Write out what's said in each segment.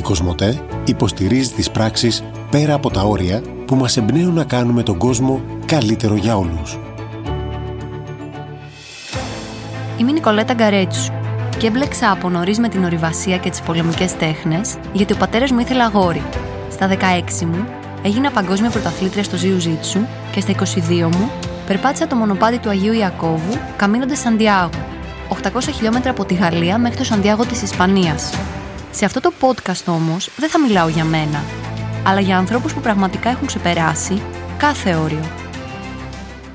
Η Κοσμοτέ υποστηρίζει τις πράξεις πέρα από τα όρια που μας εμπνέουν να κάνουμε τον κόσμο καλύτερο για όλους. Είμαι η Νικολέτα Γκαρέτσου και έμπλεξα από νωρίς με την ορειβασία και τις πολεμικές τέχνες, γιατί ο πατέρας μου ήθελε αγόρι. Στα 16 μου έγινα παγκόσμια πρωταθλήτρια στο Ζιου Ζίτσου και στα 22 μου περπάτησα το μονοπάτι του Αγίου Ιακώβου καμίνοντα Σαντιάγο, 800 χιλιόμετρα από τη Γαλλία μέχρι το Σαντιάγο της Ισπανίας. Σε αυτό το podcast όμως δεν θα μιλάω για μένα, αλλά για ανθρώπους που πραγματικά έχουν ξεπεράσει κάθε όριο.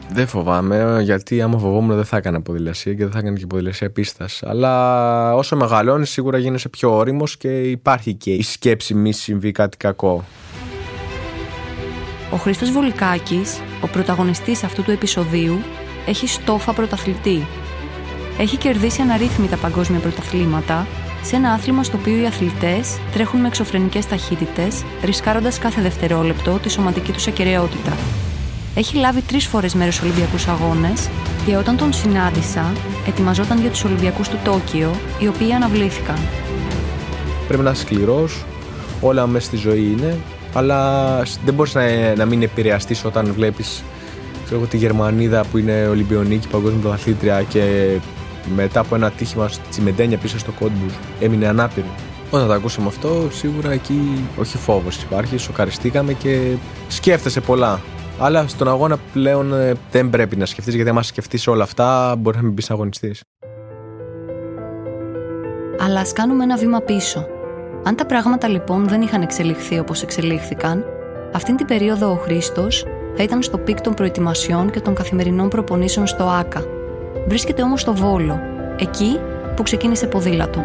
Δεν φοβάμαι, γιατί άμα φοβόμουν δεν θα έκανα ποδηλασία και δεν θα έκανα και ποδηλασία πίστας. Αλλά όσο μεγαλώνεις, σίγουρα γίνεσαι πιο όριμος και υπάρχει και η σκέψη μη συμβεί κάτι κακό. Ο Χρήστος Βολικάκης, ο πρωταγωνιστής αυτού του επεισοδίου, έχει στόφα πρωταθλητή. Έχει κερδίσει αναρρύθμιτα παγκόσμια πρωταθλήματα σε ένα άθλημα στο οποίο οι αθλητές τρέχουν με εξωφρενικές ταχύτητες, ρισκάροντας κάθε δευτερόλεπτο τη σωματική τους ακαιρεότητα. Έχει λάβει τρεις φορές μέρος στους Ολυμπιακούς Αγώνες και όταν τον συνάντησα, ετοιμαζόταν για τους Ολυμπιακούς του Τόκιο, οι οποίοι αναβλήθηκαν. Πρέπει να είσαι σκληρός, όλα μέσα στη ζωή είναι, αλλά δεν μπορείς να, να μην επηρεαστείς όταν βλέπεις τη Γερμανίδα που είναι Ολυμπιονίκη, παγκόσμια πρωταθλήτρια και μετά από ένα τύχημα στη Τσιμεντένια πίσω στο κόντμπου έμεινε ανάπηρη. Όταν το ακούσαμε αυτό, σίγουρα εκεί όχι φόβος υπάρχει, σοκαριστήκαμε και σκέφτεσαι πολλά. Αλλά στον αγώνα πλέον ε, δεν πρέπει να σκεφτείς, γιατί άμα σκεφτείς όλα αυτά, μπορεί να μην μπει αγωνιστής. Αλλά ας κάνουμε ένα βήμα πίσω. Αν τα πράγματα λοιπόν δεν είχαν εξελιχθεί όπως εξελίχθηκαν, αυτήν την περίοδο ο Χρήστος θα ήταν στο peak των προετοιμασιών και των καθημερινών προπονήσεων στο ΟΑΚΑ. Βρίσκεται όμως στο Βόλο, εκεί που ξεκίνησε ποδήλατο.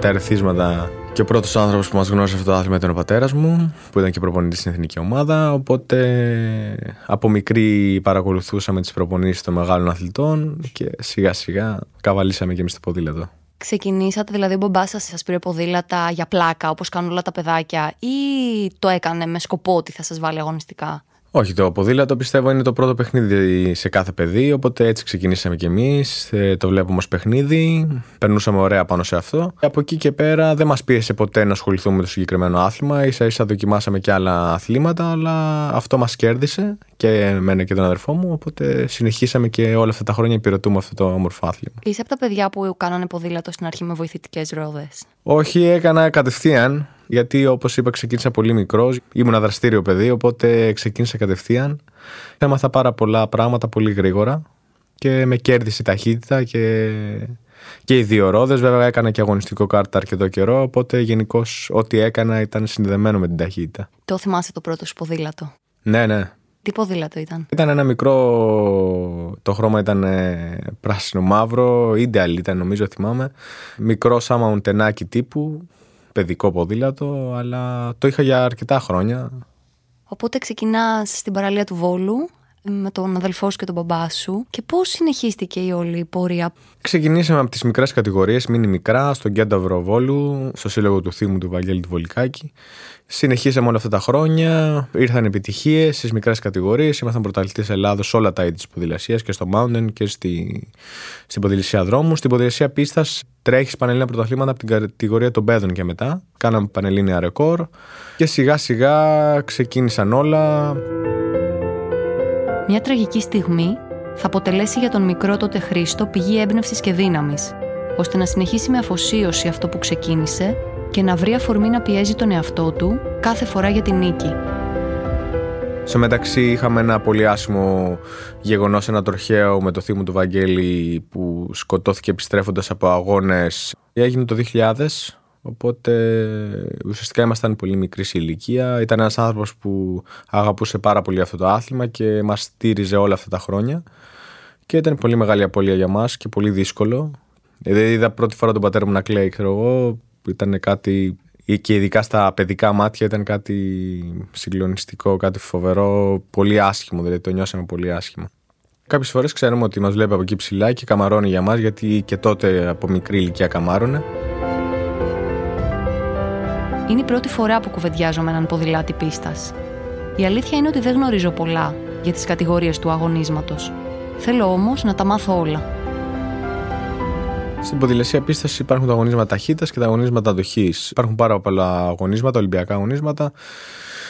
Τα ερεθίσματα και ο πρώτος άνθρωπος που μας γνώρισε αυτό το άθλημα ήταν ο πατέρας μου, που ήταν και προπονητής στην εθνική ομάδα. Οπότε από μικρή παρακολουθούσαμε τις προπονήσεις των μεγάλων αθλητών και σιγά σιγά καβαλήσαμε και εμείς το ποδήλατο. Ξεκινήσατε, δηλαδή ο μπαμπάς σας σας πήρε ποδήλατα για πλάκα, όπως κάνουν όλα τα παιδάκια, ή το έκανε με σκοπό ότι θα σας βάλει αγωνιστικά; Όχι, το ποδήλατο πιστεύω είναι το πρώτο παιχνίδι σε κάθε παιδί, οπότε έτσι ξεκινήσαμε κι εμείς. Ε, το βλέπουμε ως παιχνίδι, περνούσαμε ωραία πάνω σε αυτό. Από εκεί και πέρα δεν μας πίεσε ποτέ να ασχοληθούμε με το συγκεκριμένο άθλημα. σα ίσα δοκιμάσαμε και άλλα αθλήματα, αλλά αυτό μας κέρδισε και εμένα και τον αδερφό μου. Οπότε συνεχίσαμε και όλα αυτά τα χρόνια υπηρετούμε αυτό το όμορφο άθλημα. Είσαι από τα παιδιά που κάνανε ποδήλατο στην αρχή με βοηθητικές ρόδες; Όχι, έκανα κατευθείαν γιατί όπως είπα ξεκίνησα πολύ μικρός, ήμουν ένα δραστήριο παιδί, οπότε ξεκίνησα κατευθείαν. Έμαθα πάρα πολλά πράγματα πολύ γρήγορα και με κέρδισε η ταχύτητα και, και οι δύο ρόδες. Βέβαια έκανα και αγωνιστικό κάρτα αρκετό καιρό, οπότε γενικώς ό,τι έκανα ήταν συνδεδεμένο με την ταχύτητα. Το θυμάσαι το πρώτο σου ποδήλατο; Ναι, ναι. Τι ποδήλατο ήταν; Ήταν ένα μικρό. Το χρώμα ήταν ε, πράσινο μαύρο. Ideal ήταν, νομίζω, θυμάμαι. Μικρό σαν μοντενάκι τύπου παιδικό ποδήλατο, αλλά το είχα για αρκετά χρόνια. Οπότε ξεκινάς στην παραλία του Βόλου με τον αδελφό σου και τον μπαμπά σου. Και πώς συνεχίστηκε η όλη πορεία; Ξεκινήσαμε από τις μικρές κατηγορίες, μήνυ μικρά, στον Κένταβρο Βόλου, στο σύλλογο του Θήμου του Βαγγέλη του Βολικάκη. Συνεχίσαμε όλα αυτά τα χρόνια. Ήρθαν επιτυχίες στις μικρές κατηγορίες. Ήμασταν πρωταθλητές Ελλάδος σε όλα τα είδη της ποδηλασίας και στο mountain και στη, στην ποδηλασία δρόμου. Στην ποδηλασία πίστας τρέχεις πανελλήνια πρωταθλήματα από την κατηγορία των παιδών και μετά. Κάναμε πανελλήνια ρεκόρ. Και σιγά σιγά ξεκίνησαν όλα. Μια τραγική στιγμή θα αποτελέσει για τον μικρό τότε Χρήστο πηγή έμπνευσης και δύναμης, ώστε να συνεχίσει με αφοσίωση αυτό που ξεκίνησε και να βρει αφορμή να πιέζει τον εαυτό του κάθε φορά για την νίκη. Στο μεταξύ είχαμε ένα πολύ άσχημο γεγονός, ένα τροχαίο με το θύμο του Βαγγέλη που σκοτώθηκε επιστρέφοντας από αγώνες. Έγινε το 2000, οπότε ουσιαστικά ήμασταν πολύ μικρή σε ηλικία. Ήταν ένας άνθρωπος που αγαπούσε πάρα πολύ αυτό το άθλημα και μας στήριζε όλα αυτά τα χρόνια. Και ήταν πολύ μεγάλη απώλεια για μας και πολύ δύσκολο. Δηλαδή είδα πρώτη φορά τον πατέρα μου να κλαίει, ξέρω εγώ, ήταν κάτι και ειδικά στα παιδικά μάτια ήταν κάτι συγκλονιστικό, κάτι φοβερό, πολύ άσχημο, δηλαδή το νιώσαμε πολύ άσχημο. Κάποιες φορές ξέρουμε ότι μας βλέπει από εκεί ψηλά και καμαρώνει για μας, γιατί και τότε από μικρή ηλικία καμάρωνε. Είναι η πρώτη φορά που κουβεντιάζω με έναν ποδηλάτη πίστας. Η αλήθεια είναι ότι δεν γνωρίζω πολλά για τις κατηγορίες του αγωνίσματος. Θέλω όμως να τα μάθω όλα. Στην ποδηλασία πίσταση υπάρχουν τα αγωνίσματα ταχύτητας και τα αγωνίσματα αντοχής. Υπάρχουν πάρα πολλά αγωνίσματα, Ολυμπιακά αγωνίσματα.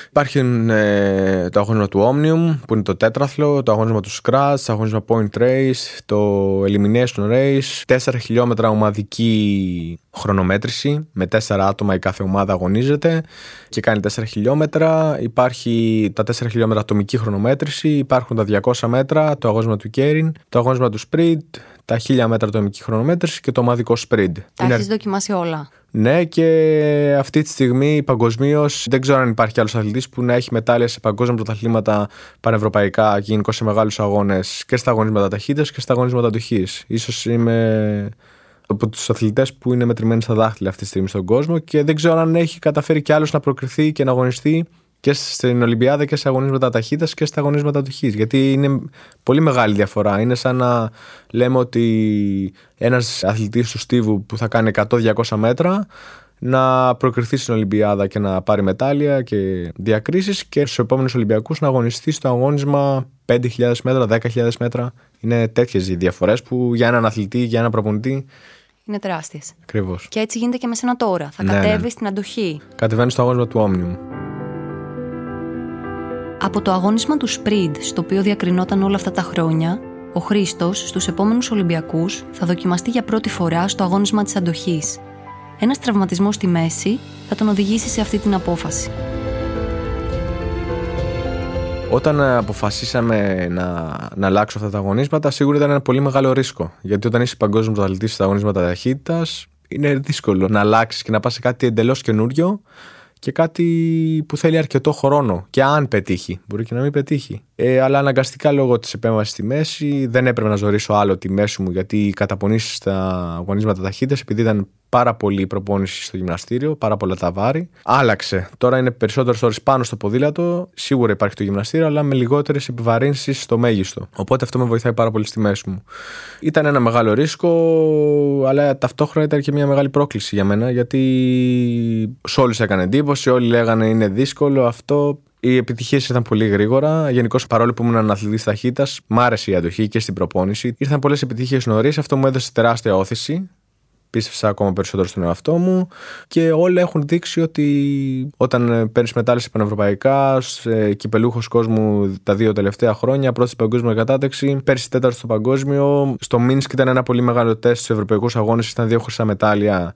Υπάρχει ε, το αγώνισμα του Omnium που είναι το τέτραθλο, το αγώνισμα του Scratch, το αγώνισμα Point Race, το Elimination Race, 4 χιλιόμετρα ομαδική χρονομέτρηση με 4 άτομα η κάθε ομάδα αγωνίζεται και κάνει 4 χιλιόμετρα. Υπάρχει τα 4 χιλιόμετρα ατομική χρονομέτρηση, υπάρχουν τα 200 μέτρα, το αγώνισμα του Κέριν, το αγώνισμα του Sprint, τα 1000 μέτρα ατομική χρονομέτρηση και το ομαδικό Sprint. Τα είναι... έχεις δοκιμάσει όλα. Ναι, και αυτή τη στιγμή παγκοσμίως δεν ξέρω αν υπάρχει άλλος αθλητής που να έχει μετάλλια σε παγκόσμια πρωταθλήματα πανευρωπαϊκά και γενικώ σε μεγάλους αγώνες και στα αγωνίσματα ταχύτητας και στα αγωνίσματα αντοχή. σω είμαι από τους αθλητές που είναι μετρημένοι στα δάχτυλα αυτή τη στιγμή στον κόσμο και δεν ξέρω αν έχει καταφέρει κι άλλος να προκριθεί και να αγωνιστεί και στην Ολυμπιάδα και σε αγωνίσματα ταχύτητας και στα αγωνίσματα του Γιατί είναι πολύ μεγάλη διαφορά. Είναι σαν να λέμε ότι ένας αθλητής του Στίβου που θα κάνει 100-200 μέτρα να προκριθεί στην Ολυμπιάδα και να πάρει μετάλλια και διακρίσεις και στους επόμενους Ολυμπιακούς να αγωνιστεί στο αγώνισμα 5.000 μέτρα, 10.000 μέτρα. Είναι τέτοιες οι διαφορές που για έναν αθλητή, για έναν προπονητή. Είναι τεράστιες. Ακριβώς. Και έτσι γίνεται και με σένα τώρα. Θα ναι, κατέβεις ναι. στην αντοχή. Κατεβαίνεις στο αγώνισμα του Omnium. Από το αγώνισμα του Σπριντ, στο οποίο διακρινόταν όλα αυτά τα χρόνια, ο Χρήστος στους επόμενους Ολυμπιακούς θα δοκιμαστεί για πρώτη φορά στο αγώνισμα της αντοχής. Ένας τραυματισμός στη μέση θα τον οδηγήσει σε αυτή την απόφαση. Όταν αποφασίσαμε να, να αλλάξω αυτά τα αγωνίσματα, σίγουρα ήταν ένα πολύ μεγάλο ρίσκο. Γιατί όταν είσαι παγκόσμιος πρωταθλητής στα αγωνίσματα ταχύτητας, είναι δύσκολο να αλλάξεις και να πας σε κάτι εντελώς καινούριο και κάτι που θέλει αρκετό χρόνο. Και αν πετύχει, μπορεί και να μην πετύχει. Ε, αλλά αναγκαστικά λόγω της επέμβασης στη μέση δεν έπρεπε να ζωρίσω άλλο τη μέση μου γιατί οι καταπονήσεις στα αγωνίσματα ταχύτητας, επειδή ήταν πάρα πολύ η προπόνηση στο γυμναστήριο, πάρα πολλά τα βάρη. Άλλαξε. Τώρα είναι περισσότερες ώρες πάνω στο ποδήλατο. Σίγουρα υπάρχει το γυμναστήριο, αλλά με λιγότερες επιβαρύνσεις στο μέγιστο. Οπότε αυτό με βοηθάει πάρα πολύ στη μέση μου. Ήταν ένα μεγάλο ρίσκο, αλλά ταυτόχρονα ήταν και μια μεγάλη πρόκληση για μένα, γιατί σε όλους έκανε εντύπωση, όλοι λέγανε είναι δύσκολο αυτό. Οι επιτυχίες ήρθαν πολύ γρήγορα. Γενικώς, παρόλο που ήμουν ένα αθλητής ταχύτητας, μ' άρεσε η αντοχή και στην προπόνηση. Ήρθαν πολλές επιτυχίες νωρίς. Αυτό μου έδωσε τεράστια όθηση πίστεψα ακόμα περισσότερο στον εαυτό μου και όλα έχουν δείξει ότι όταν παίρνεις μετάλλε σε πανευρωπαϊκά, σε κυπελούχος κόσμου τα δύο τελευταία χρόνια, πρώτη στην παγκόσμια κατάταξη, πέρσι τέταρτο στο παγκόσμιο. Στο Μίνσκ ήταν ένα πολύ μεγάλο τεστ στους ευρωπαϊκούς αγώνες, ήταν δύο χρυσά μετάλλια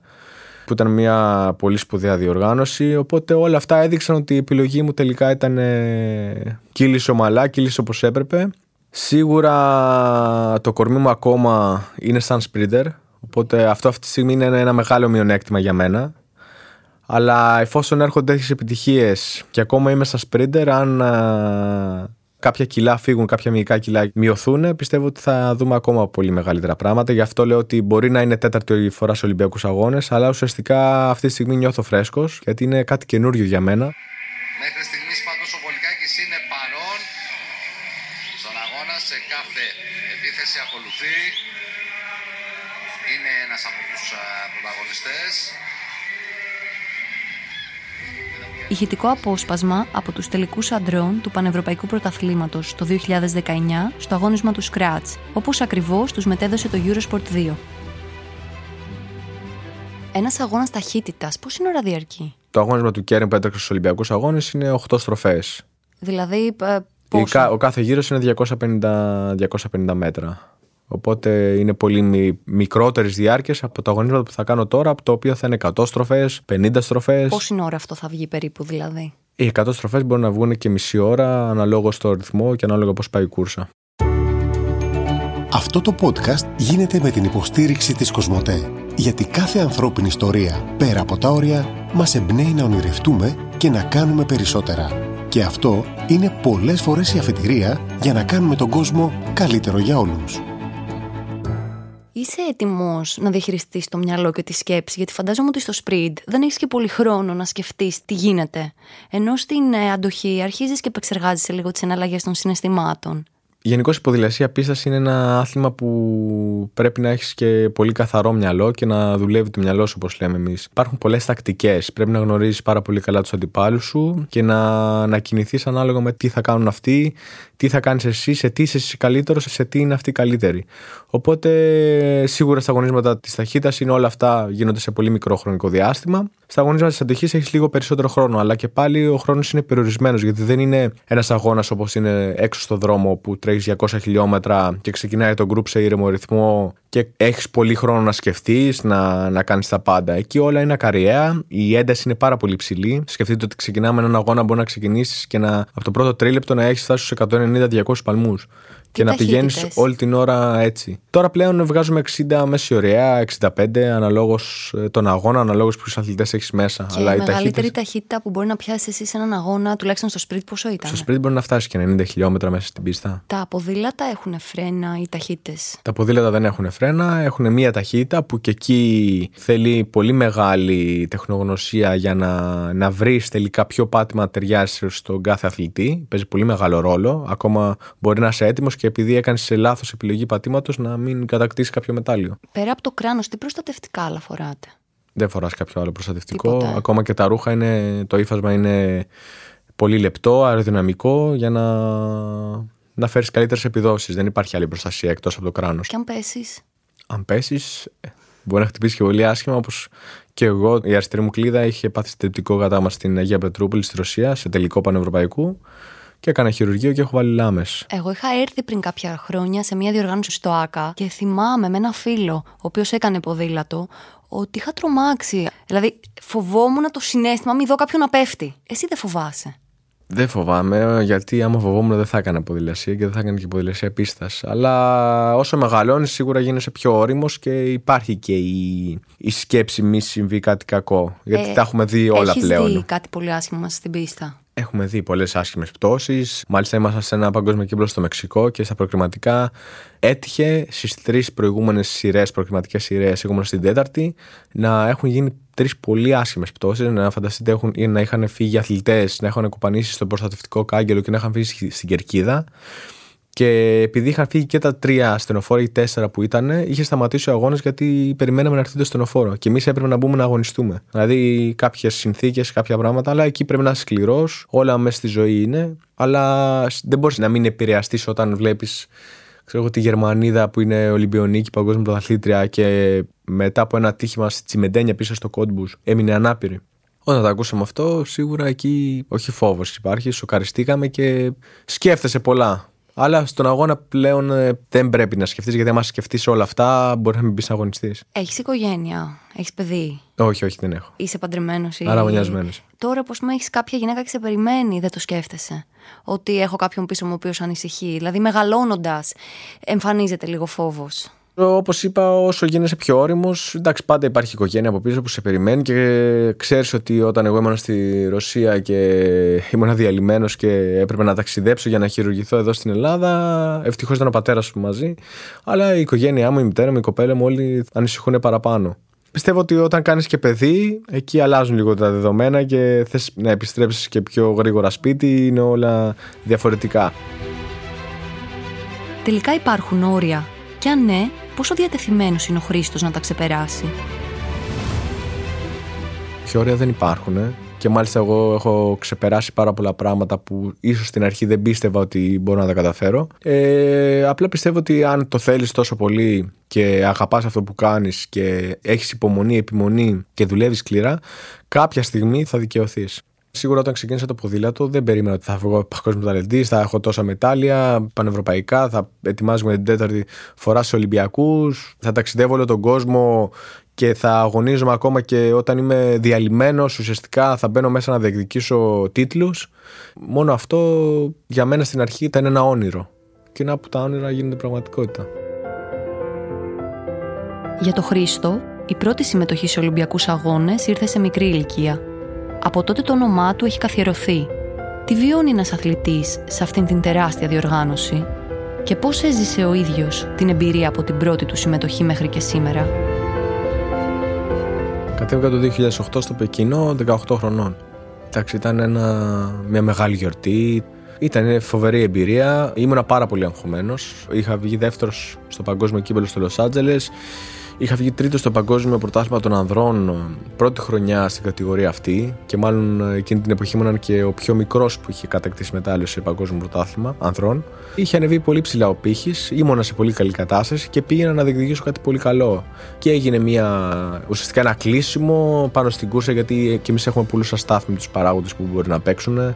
που ήταν μια πολύ σπουδαία διοργάνωση. Οπότε όλα αυτά έδειξαν ότι η επιλογή μου τελικά ήταν ε, κύλησε ομαλά, κύλησε όπως έπρεπε. Σίγουρα το κορμί μου ακόμα είναι σαν σπρίντερ, Οπότε αυτό αυτή τη στιγμή είναι ένα μεγάλο μειονέκτημα για μένα. Αλλά εφόσον έρχονται τέτοιες επιτυχίες και ακόμα είμαι στα σπρίντερ, αν α, κάποια κιλά φύγουν, κάποια μυϊκά κιλά μειωθούν, πιστεύω ότι θα δούμε ακόμα πολύ μεγαλύτερα πράγματα. Γι' αυτό λέω ότι μπορεί να είναι τέταρτη φορά σε Ολυμπιακούς Αγώνες, αλλά ουσιαστικά αυτή τη στιγμή νιώθω φρέσκος, γιατί είναι κάτι καινούριο για μένα. Μέχρι στιγμής πάντως ο Πολικάκη είναι παρόν στον αγώνα, σε κάθε επίθεση ακολουθεί είναι ένας από τους πρωταγωνιστές. Ηχητικό απόσπασμα από τους τελικούς αντρών του Πανευρωπαϊκού Πρωταθλήματος το 2019 στο αγώνισμα του Scratch, όπως ακριβώς τους μετέδωσε το Eurosport 2. Ένας αγώνας ταχύτητας, πόση ώρα διαρκεί. Το αγώνισμα του Κέριν που έτρεξε στους Ολυμπιακούς Αγώνες είναι 8 στροφές. Δηλαδή, ε, πόσο... Ο κάθε γύρος είναι 250, 250 μέτρα. Οπότε είναι πολύ μικρότερες διάρκειες από τα αγωνίσματα που θα κάνω τώρα, από το οποίο θα είναι 100 στροφές, 50 στροφές. Πόση ώρα αυτό θα βγει περίπου δηλαδή; Οι 100 στροφές μπορούν να βγουν και μισή ώρα, αναλόγω στο ρυθμό και ανάλογα πώς πάει η κούρσα. Αυτό το podcast γίνεται με την υποστήριξη της Κοσμοτέ. Γιατί κάθε ανθρώπινη ιστορία, πέρα από τα όρια, μας εμπνέει να ονειρευτούμε και να κάνουμε περισσότερα. Και αυτό είναι πολλές φορές η αφετηρία για να κάνουμε τον κόσμο καλύτερο για όλους. Είσαι έτοιμος να διαχειριστείς το μυαλό και τη σκέψη, γιατί φαντάζομαι ότι στο sprint δεν έχεις και πολύ χρόνο να σκεφτείς τι γίνεται. Ενώ στην ε, αντοχή αρχίζεις και επεξεργάζεσαι λίγο τις εναλλαγές των συναισθημάτων. Γενικώς η ποδηλασία πίστας είναι ένα άθλημα που πρέπει να έχεις και πολύ καθαρό μυαλό και να δουλεύει το μυαλό σου, όπως λέμε εμείς. Υπάρχουν πολλές τακτικές. Πρέπει να γνωρίζεις πάρα πολύ καλά τους αντιπάλους σου και να, να κινηθείς ανάλογα με τι θα κάνουν αυτοί, τι θα κάνεις εσύ, σε τι είσαι εσύ καλύτερος, σε τι είναι αυτή καλύτερη. Οπότε σίγουρα στα αγωνίσματα της ταχύτητας είναι όλα αυτά γίνονται σε πολύ μικρό χρονικό διάστημα. Στα αγωνίσματα της αντοχής έχεις λίγο περισσότερο χρόνο, αλλά και πάλι ο χρόνος είναι περιορισμένος γιατί δεν είναι ένας αγώνας όπως είναι έξω στο δρόμο που τρέχεις 200 χιλιόμετρα και ξεκινάει το γκρουπ σε ήρεμο ρυθμό και έχεις πολύ χρόνο να σκεφτείς, να, να κάνεις τα πάντα. Εκεί όλα είναι ακαριέα, η ένταση είναι πάρα πολύ ψηλή. Σκεφτείτε ότι ξεκινάμε έναν αγώνα, μπορεί να ξεκινήσεις και να, από το πρώτο τρίλεπτο να έχεις φτάσει στους 190-200 παλμούς και να πηγαίνεις όλη την ώρα έτσι. Τώρα πλέον βγάζουμε 60 μέση ωραία, 65 αναλόγως ε, τον αγώνα, αναλόγως ποιους αθλητές έχεις μέσα. Και Αλλά η μεγαλύτερη ταχύτητες... ταχύτητα που μπορεί να πιάσεις εσύ σε έναν αγώνα, τουλάχιστον στο sprint, πόσο ήταν; Στο sprint μπορεί να φτάσεις και 90 χιλιόμετρα μέσα στην πίστα. Τα ποδήλατα έχουν φρένα ή ταχύτητες; Τα ποδήλατα δεν έχουν φρένα, έχουν μία ταχύτητα που και εκεί θέλει πολύ μεγάλη τεχνογνωσία για να, να βρεις τελικά ποιο πάτημα ταιριάζει στον κάθε αθλητή. Παίζει πολύ μεγάλο ρόλο. Ακόμα μπορεί να είσαι έτοιμος και επειδή έκανες σε λάθος επιλογή πατήματος να μην κατακτήσεις κάποιο μετάλλιο. Πέρα από το κράνος, τι προστατευτικά άλλα φοράτε; Δεν φοράς κάποιο άλλο προστατευτικό. Ακόμα και τα ρούχα είναι, το ύφασμα είναι πολύ λεπτό, αεροδυναμικό για να, να φέρεις καλύτερες επιδόσεις. Δεν υπάρχει άλλη προστασία εκτός από το κράνος. Και αν πέσεις; Αν πέσεις, μπορεί να χτυπήσεις και πολύ άσχημα, όπως και εγώ. Η αριστερή μου κλίδα είχε πάθει συντριπτικό γατάμα στην Αγία Πετρούπολη στη Ρωσία, σε τελικό πανευρωπαϊκού και έκανα χειρουργείο και έχω βάλει λάμες. Εγώ είχα έρθει πριν κάποια χρόνια σε μια διοργάνωση στο ΑΚΑ και θυμάμαι με ένα φίλο, ο οποίος έκανε ποδήλατο, ότι είχα τρομάξει. Δηλαδή, φοβόμουν το συνέστημα, μην δω κάποιον να πέφτει. Εσύ δεν φοβάσαι. Δεν φοβάμαι, γιατί άμα φοβόμουν δεν θα έκανα ποδηλασία και δεν θα έκανα και ποδηλασία πίστας. Αλλά όσο μεγαλώνεις, σίγουρα γίνεσαι πιο όριμος και υπάρχει και η, η σκέψη μη συμβεί κάτι κακό. Γιατί ε, τα έχουμε δει όλα έχεις πλέον. Έχει δει κάτι πολύ άσχημα στην πίστα; Έχουμε δει πολλές άσχημες πτώσεις. Μάλιστα, ήμασταν σε ένα παγκόσμιο κύκλο στο Μεξικό και στα προκριματικά έτυχε στις τρεις προηγούμενες σειρές, προκριματικές σειρές, εγώ ήμουν στην τέταρτη, να έχουν γίνει τρεις πολύ άσχημες πτώσεις. Να φανταστείτε έχουν, να είχαν φύγει αθλητές, να έχουν κουπανίσει στο προστατευτικό κάγκελο και να είχαν φύγει στην κερκίδα. Και επειδή είχαν φύγει και τα τρία στενοφόρα ή τέσσερα που ήταν, είχε σταματήσει ο αγώνας γιατί περιμέναμε να έρθει το στενοφόρο. Και εμείς έπρεπε να μπούμε να αγωνιστούμε. Δηλαδή κάποιες συνθήκες, κάποια πράγματα, αλλά εκεί πρέπει να είσαι σκληρός. Όλα μέσα στη ζωή είναι. Αλλά δεν μπορείς να μην επηρεαστείς όταν βλέπεις ξέρω τη Γερμανίδα που είναι Ολυμπιονίκη, παγκόσμια πρωταθλήτρια και μετά από ένα τύχημα στη Τσιμεντένια πίσω στο Κόντμπους έμεινε ανάπηρη. Όταν το ακούσαμε αυτό, σίγουρα εκεί όχι φόβος υπάρχει, σοκαριστήκαμε και σκέφτεσαι πολλά. Αλλά στον αγώνα πλέον ε, δεν πρέπει να σκεφτείς, γιατί άμα σκεφτείς όλα αυτά, μπορεί να μην πεις αγωνιστής. Έχεις οικογένεια, έχεις παιδί. Όχι, όχι, δεν έχω. Είσαι παντρεμένος ή. Αραβωνιασμένο. Τώρα, πώ με έχεις κάποια γυναίκα και σε περιμένει, δεν το σκέφτεσαι. Ότι έχω κάποιον πίσω μου ο οποίος ανησυχεί. Δηλαδή, μεγαλώνοντας, εμφανίζεται λίγο φόβος. Όπως είπα, όσο γίνεσαι πιο όριμος, εντάξει, πάντα υπάρχει οικογένεια από πίσω που σε περιμένει και ξέρεις ότι όταν εγώ ήμουν στη Ρωσία και ήμουν διαλυμένο και έπρεπε να ταξιδέψω για να χειρουργηθώ εδώ στην Ελλάδα, ευτυχώς ήταν ο πατέρας μου μαζί. Αλλά η οικογένειά μου, η μητέρα μου, η κοπέλα μου, όλοι ανησυχούν παραπάνω. Πιστεύω ότι όταν κάνεις και παιδί, εκεί αλλάζουν λίγο τα δεδομένα και θες να επιστρέψεις και πιο γρήγορα σπίτι, είναι όλα διαφορετικά. Τελικά υπάρχουν όρια. Και αν ναι, πόσο διατεθειμένος είναι ο Χρήστος να τα ξεπεράσει; όρια δεν υπάρχουν. Και μάλιστα εγώ έχω ξεπεράσει πάρα πολλά πράγματα που ίσως στην αρχή δεν πίστευα ότι μπορώ να τα καταφέρω. Ε, απλά πιστεύω ότι αν το θέλεις τόσο πολύ και αγαπάς αυτό που κάνεις και έχεις υπομονή, επιμονή και δουλεύεις σκληρά, κάποια στιγμή θα δικαιωθείς. Σίγουρα όταν ξεκίνησα το ποδήλατο δεν περίμενα ότι θα βγω παγκόσμιος ταλεντή, θα έχω τόσα μετάλλια πανευρωπαϊκά, θα ετοιμάζουμε την τέταρτη φορά σε Ολυμπιακούς, θα ταξιδεύω όλο τον κόσμο και θα αγωνίζομαι ακόμα και όταν είμαι διαλυμένος, ουσιαστικά θα μπαίνω μέσα να διεκδικήσω τίτλους. Μόνο αυτό για μένα στην αρχή ήταν ένα όνειρο. Και να που τα όνειρα γίνονται πραγματικότητα. Για το Χρήστο, η πρώτη συμμετοχή σε Ολυμπιακούς Αγώνες ήρθε σε μικρή ηλικία από τότε το όνομά του έχει καθιερωθεί. Τι βιώνει ένας αθλητής σε αυτήν την τεράστια διοργάνωση; Και πώς έζησε ο ίδιος την εμπειρία από την πρώτη του συμμετοχή μέχρι και σήμερα; Κατέβηκα το 2008 στο Πεκίνο, 18 χρονών. Εντάξει, ήταν ένα, μια μεγάλη γιορτή. Ήταν φοβερή εμπειρία. Ήμουνα πάρα πολύ αγχωμένος. Είχα βγει δεύτερος στο παγκόσμιο κύπελο στο Λος Άντζελες Είχα βγει τρίτο στο Παγκόσμιο Πρωτάθλημα των Ανδρών ε, πρώτη χρονιά στην κατηγορία αυτή και μάλλον ε, εκείνη την εποχή ήμουν και ο πιο μικρός που είχε κατακτήσει μετάλλιο σε Παγκόσμιο Πρωτάθλημα Ανδρών. Είχε ανεβεί πολύ ψηλά ο πύχης, ήμουνα σε πολύ καλή κατάσταση και πήγαινα να διεκδικήσω κάτι πολύ καλό. Και έγινε μια, ουσιαστικά ένα κλείσιμο πάνω στην κούρσα γιατί και εμείς έχουμε πολλούς αστάθμιτου παράγοντες που μπορεί να παίξουν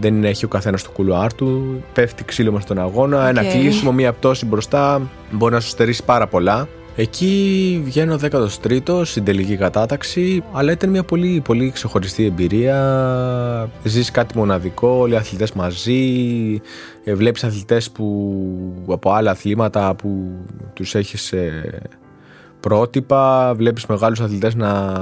δεν έχει ο καθένας το κουλουάρ του. Πέφτει ξύλο μες στον αγώνα. Ένα κλείσιμο, μία πτώση μπροστά μπορεί να σου στερήσει πάρα πολλά. Εκεί βγαίνω 13ο στην τελική κατάταξη, αλλά ήταν μια πολύ, πολύ ξεχωριστή εμπειρία. Ζεις κάτι μοναδικό, όλοι οι αθλητές μαζί, ε, βλέπεις αθλητές που, από άλλα αθλήματα που τους έχεις ε, πρότυπα, βλέπεις μεγάλους αθλητές να,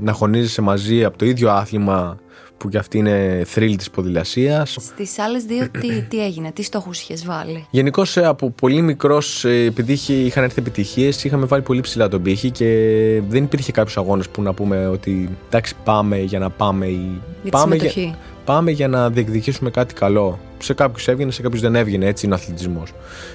να χωνίζεσαι μαζί από το ίδιο άθλημα που και αυτή είναι θρύλ της ποδηλασίας. Στις άλλες δύο, τι, τι έγινε, τι στόχους είχες βάλει; Γενικώ ε, από πολύ μικρός, ε, επειδή είχαν έρθει επιτυχίες, είχαμε βάλει πολύ ψηλά τον πύχη και δεν υπήρχε κάποιος αγώνας που να πούμε ότι εντάξει, πάμε για να πάμε. Ή... Για πάμε, για, πάμε για να διεκδικήσουμε κάτι καλό. Σε κάποιους έβγαινε, σε κάποιους δεν έβγαινε. Έτσι είναι ο αθλητισμός.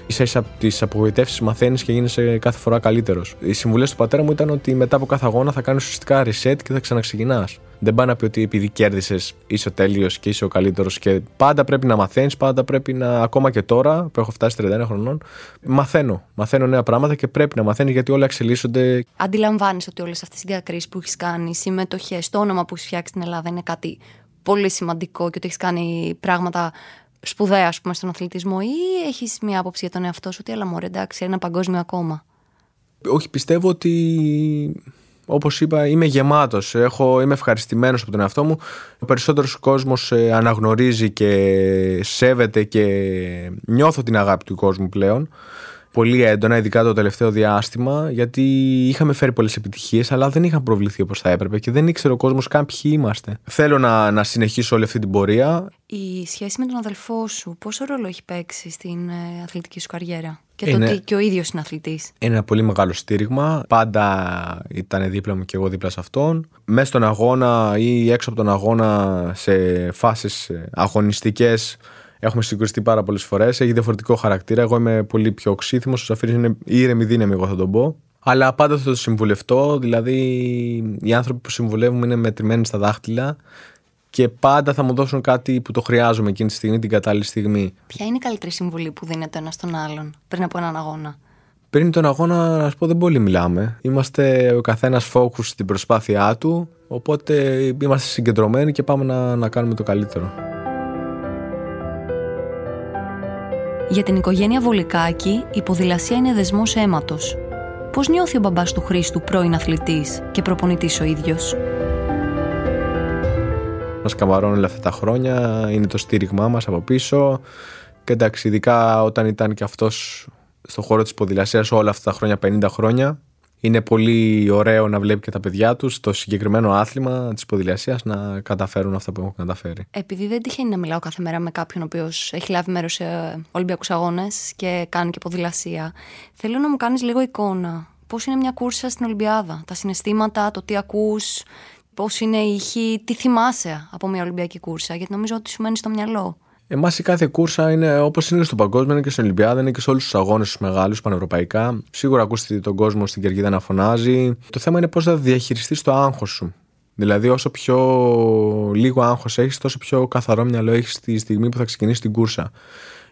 σα ίσα από τις απογοητεύσεις μαθαίνεις και γίνεσαι κάθε φορά καλύτερος. Οι συμβουλές του πατέρα μου ήταν ότι μετά από κάθε αγώνα θα κάνεις ουσιαστικά reset και θα ξαναξεκινάς. Δεν πάει να πει ότι επειδή κέρδισες είσαι ο τέλειος και είσαι ο καλύτερος και πάντα πρέπει να μαθαίνεις, πάντα πρέπει να. Ακόμα και τώρα που έχω φτάσει 31 χρονών, μαθαίνω. Μαθαίνω νέα πράγματα και πρέπει να μαθαίνεις γιατί όλα εξελίσσονται. Αντιλαμβάνει ότι όλες αυτές οι διακρίσεις που έχεις κάνει, οι συμμετοχές, το όνομα που έχεις φτιάξει στην Ελλάδα είναι κάτι πολύ σημαντικό και ότι έχεις κάνει πράγματα σπουδαία, ας πούμε, στον αθλητισμό, ή έχεις μια άποψη για τον εαυτό σου ότι έλα μωρέ, εντάξει, ένα παγκόσμιο ακόμα. Όχι, πιστεύω ότι Όπως είπα, είμαι γεμάτος. Είμαι ευχαριστημένος από τον εαυτό μου. Ο περισσότερος κόσμος ε, αναγνωρίζει και σέβεται και νιώθω την αγάπη του κόσμου πλέον πολύ έντονα, ειδικά το τελευταίο διάστημα, γιατί είχαμε φέρει πολλές επιτυχίες, αλλά δεν είχαν προβληθεί όπως θα έπρεπε και δεν ήξερε ο κόσμος καν ποιοι είμαστε. Θέλω να, να συνεχίσω όλη αυτή την πορεία. Η σχέση με τον αδελφό σου, πόσο ρόλο έχει παίξει στην ε, αθλητική σου καριέρα; Και είναι, το ότι και ο ίδιος είναι αθλητής. Είναι ένα πολύ μεγάλο στήριγμα. Πάντα ήταν δίπλα μου και εγώ δίπλα σε αυτόν. Μέσα στον αγώνα ή έξω από τον αγώνα, σε φάσεις αγωνιστικές, Έχουμε συγκρουστεί πάρα πολλές φορές. Έχει διαφορετικό χαρακτήρα. Εγώ είμαι πολύ πιο οξύθυμος. Ο Σαφίρη είναι ήρεμη δύναμη, εγώ θα τον πω. Αλλά πάντα θα το συμβουλευτώ. Δηλαδή, οι άνθρωποι που συμβουλεύουν είναι μετρημένοι στα δάχτυλα και πάντα θα μου δώσουν κάτι που το χρειάζομαι εκείνη τη στιγμή, την κατάλληλη στιγμή. Ποια είναι η καλύτερη συμβουλή που δίνεται ένας στον άλλον πριν από έναν αγώνα; Πριν τον αγώνα, να σου πω, δεν πολύ μιλάμε. Είμαστε ο καθένας focus στην προσπάθειά του. Οπότε είμαστε συγκεντρωμένοι και πάμε να, να κάνουμε το καλύτερο. Για την οικογένεια Βολικάκη, η ποδηλασία είναι δεσμός αίματος. Πώς νιώθει ο μπαμπάς του Χρήστου, πρώην αθλητής και προπονητής ο ίδιος; Μας καμαρώνει όλα αυτά τα χρόνια, είναι το στήριγμά μας από πίσω. Και εντάξει, ειδικά όταν ήταν και αυτός στο χώρο της ποδηλασίας όλα αυτά τα χρόνια, 50 χρόνια, είναι πολύ ωραίο να βλέπει και τα παιδιά τους στο συγκεκριμένο άθλημα της ποδηλασίας να καταφέρουν αυτά που έχουν καταφέρει. Επειδή δεν τυχαίνει να μιλάω κάθε μέρα με κάποιον ο οποίος έχει λάβει μέρος σε Ολυμπιακούς Αγώνες και κάνει και ποδηλασία, θέλω να μου κάνεις λίγο εικόνα. Πώς είναι μια κούρσα στην Ολυμπιάδα, τα συναισθήματα, το τι ακούς, πώς είναι η ήχη, τι θυμάσαι από μια Ολυμπιακή κούρσα, γιατί νομίζω ότι σου μένει στο μυαλό. Εμάς η κάθε κούρσα είναι όπως είναι στο παγκόσμιο, είναι και στην Ολυμπιάδα, είναι και σε όλους τους αγώνες τους μεγάλους πανευρωπαϊκά. Σίγουρα ακούστε τον κόσμο στην κερκίδα να φωνάζει. Το θέμα είναι πώς θα διαχειριστείς το άγχος σου. Δηλαδή, όσο πιο λίγο άγχος έχεις, τόσο πιο καθαρό μυαλό έχεις τη στιγμή που θα ξεκινήσεις την κούρσα.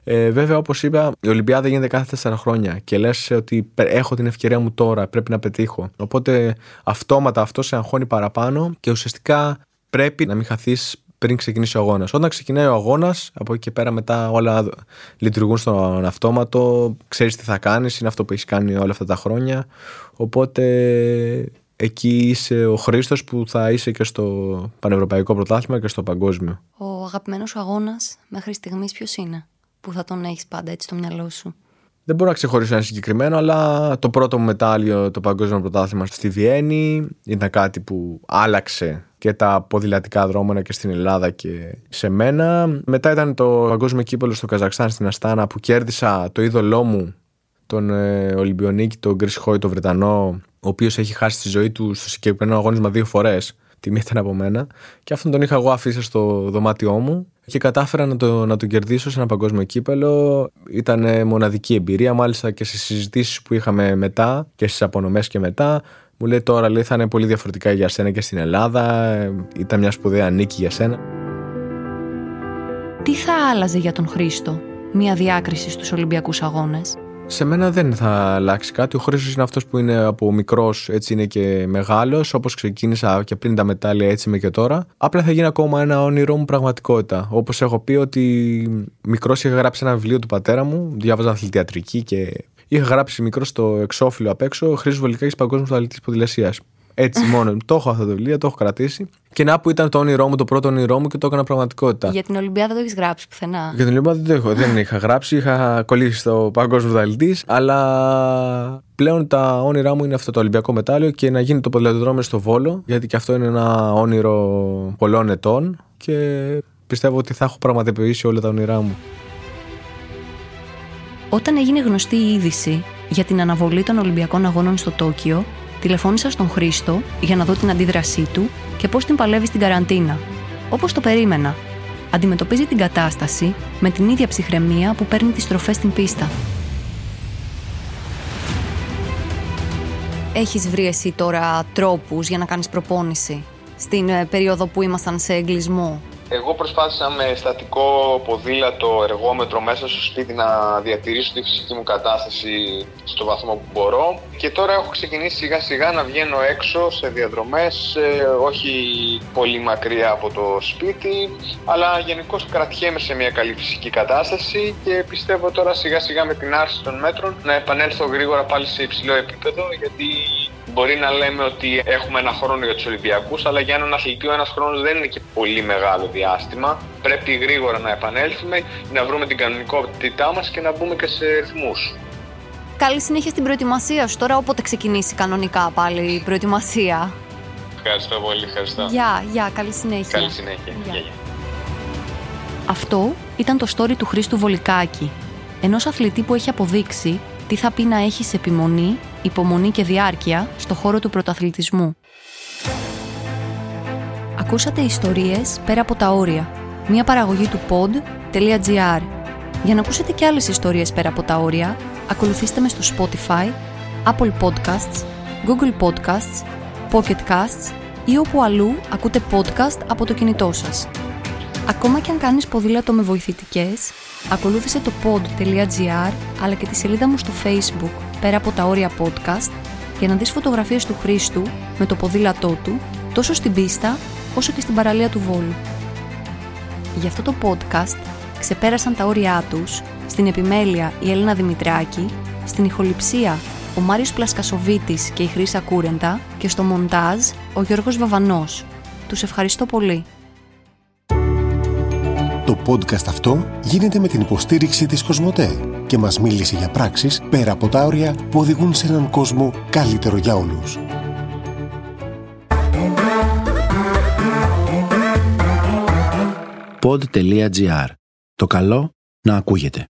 Ε, βέβαια, όπως είπα, η Ολυμπιάδα γίνεται κάθε 4 χρόνια και λες ότι έχω την ευκαιρία μου τώρα, πρέπει να πετύχω. Οπότε αυτόματα αυτό σε αγχώνει παραπάνω και ουσιαστικά πρέπει να μην χαθείς πριν ξεκινήσει ο αγώνας. Όταν ξεκινάει ο αγώνας, από εκεί και πέρα μετά όλα λειτουργούν στον αυτόματο, ξέρεις τι θα κάνεις, είναι αυτό που έχεις κάνει όλα αυτά τα χρόνια. Οπότε εκεί είσαι ο Χρήστος που θα είσαι και στο Πανευρωπαϊκό Πρωτάθλημα και στο Παγκόσμιο. Ο αγαπημένος αγώνας μέχρι στιγμής ποιος είναι, που θα τον έχεις πάντα έτσι στο μυαλό σου; Δεν μπορώ να ξεχωρίσω ένα συγκεκριμένο, αλλά το πρώτο μου μετάλλιο, το Παγκόσμιο Πρωτάθλημα στη Βιέννη, ήταν κάτι που άλλαξε και τα ποδηλατικά δρόμενα και στην Ελλάδα και σε μένα. Μετά ήταν το Παγκόσμιο Κύπελο στο Καζακστάν στην Αστάνα που κέρδισα το είδωλό μου, τον ε, Ολυμπιονίκη, τον Γκρι Χόι, τον Βρετανό, ο οποίος έχει χάσει τη ζωή του στο συγκεκριμένο αγώνισμα δύο φορές. Τιμή ήταν από μένα. Και αυτόν τον είχα εγώ αφήσει στο δωμάτιό μου και κατάφερα να, το, να τον κερδίσω σε ένα παγκόσμιο κύπελο. Ήταν μοναδική εμπειρία, μάλιστα και σε συζητήσεις που είχαμε μετά και στις απονομές και μετά. Μου λέει τώρα λέει, θα είναι πολύ διαφορετικά για σένα και στην Ελλάδα. Ήταν μια σπουδαία νίκη για σένα. Τι θα άλλαζε για τον Χρήστο μια διάκριση στους Ολυμπιακούς Αγώνες; Σε μένα δεν θα αλλάξει κάτι. Ο Χρήστο είναι αυτός που είναι από μικρός, έτσι είναι και μεγάλος. Όπως ξεκίνησα και πριν τα μετάλλια, έτσι είμαι και τώρα. Απλά θα γίνει ακόμα ένα όνειρό μου πραγματικότητα. Όπως έχω πει ότι μικρός είχα γράψει ένα βιβλίο του πατέρα μου, διάβαζα αθλητιατρική και είχα γράψει μικρό στο εξώφυλλο απ' έξω Χρήστο Βολικάκη Παγκόσμιος Αθλητής Ποδηλασίας. Έτσι μόνο. το έχω αυτό το βιβλίο, το έχω κρατήσει. Και να που ήταν το όνειρό μου, το πρώτο όνειρό μου και το έκανα πραγματικότητα. Για την Ολυμπιάδα δεν το έχεις γράψει πουθενά; Για την Ολυμπιάδα δεν, το έχω, δεν είχα γράψει, είχα κολλήσει στο παγκόσμιος δαλητή. Αλλά πλέον τα όνειρά μου είναι αυτό το Ολυμπιακό μετάλλιο και να γίνει το ποδηλατοδρόμιο στο Βόλο, γιατί και αυτό είναι ένα όνειρο πολλών ετών και πιστεύω ότι θα έχω πραγματοποιήσει όλα τα όνειρά μου. Όταν έγινε γνωστή η είδηση για την αναβολή των Ολυμπιακών Αγώνων στο Τόκιο, τηλεφώνησα στον Χρήστο για να δω την αντίδρασή του και πώς την παλεύει στην καραντίνα. Όπως το περίμενα. Αντιμετωπίζει την κατάσταση με την ίδια ψυχραιμία που παίρνει τις στροφές στην πίστα. Έχεις βρει εσύ τώρα τρόπους για να κάνεις προπόνηση στην ε, περίοδο που ήμασταν σε εγκλισμό; Εγώ προσπάθησα με στατικό ποδήλατο εργόμετρο μέσα στο σπίτι να διατηρήσω τη φυσική μου κατάσταση στο βαθμό που μπορώ. Και τώρα έχω ξεκινήσει σιγά σιγά να βγαίνω έξω σε διαδρομές, ε, όχι πολύ μακριά από το σπίτι αλλά γενικώς κρατιέμαι σε μια καλή φυσική κατάσταση και πιστεύω τώρα σιγά σιγά με την άρση των μέτρων να επανέλθω γρήγορα πάλι σε υψηλό επίπεδο γιατί Μπορεί να λέμε ότι έχουμε ένα χρόνο για τους Ολυμπιακούς, αλλά για έναν αθλητή ο ένας χρόνος δεν είναι και πολύ μεγάλο διάστημα. Πρέπει γρήγορα να επανέλθουμε, να βρούμε την κανονικότητά μας και να μπούμε και σε ρυθμούς. Καλή συνέχεια στην προετοιμασία σου τώρα, όποτε ξεκινήσει κανονικά πάλι η προετοιμασία. Ευχαριστώ πολύ, ευχαριστώ. Γεια, γεια, καλή συνέχεια. Καλή συνέχεια. Γεια. Αυτό ήταν το story του Χρήστου Βολικάκη, ενός αθλητή που έχει αποδείξει τι θα πει να έχεις επιμονή, υπομονή και διάρκεια στο χώρο του πρωταθλητισμού. Ακούσατε ιστορίες πέρα από τα όρια, μια παραγωγή του pod.gr. Για να ακούσετε και άλλες ιστορίες πέρα από τα όρια, ακολουθήστε με στο Spotify, Apple Podcasts, Google Podcasts, Pocket Casts ή όπου αλλού ακούτε podcast από το κινητό σας. Ακόμα και αν κάνεις ποδήλατο με βοηθητικές, ακολούθησε το pod.gr αλλά και τη σελίδα μου στο facebook πέρα από τα όρια podcast για να δεις φωτογραφίες του Χρήστου με το ποδήλατό του τόσο στην πίστα όσο και στην παραλία του Βόλου. Για αυτό το podcast ξεπέρασαν τα όρια τους στην επιμέλεια η Έλληνα Δημητράκη, στην ηχοληψία ο Μάριος Πλασκασοβίτης και η Χρύσα Κούρεντα και στο μοντάζ ο Γιώργος Βαβανός. Τους ευχαριστώ πολύ. Το podcast αυτό γίνεται με την υποστήριξη της Κοσμοτέ και μας μίλησε για πράξεις πέρα από τα όρια που οδηγούν σε έναν κόσμο καλύτερο για όλους. Pod.gr. Το καλό να ακούγεται.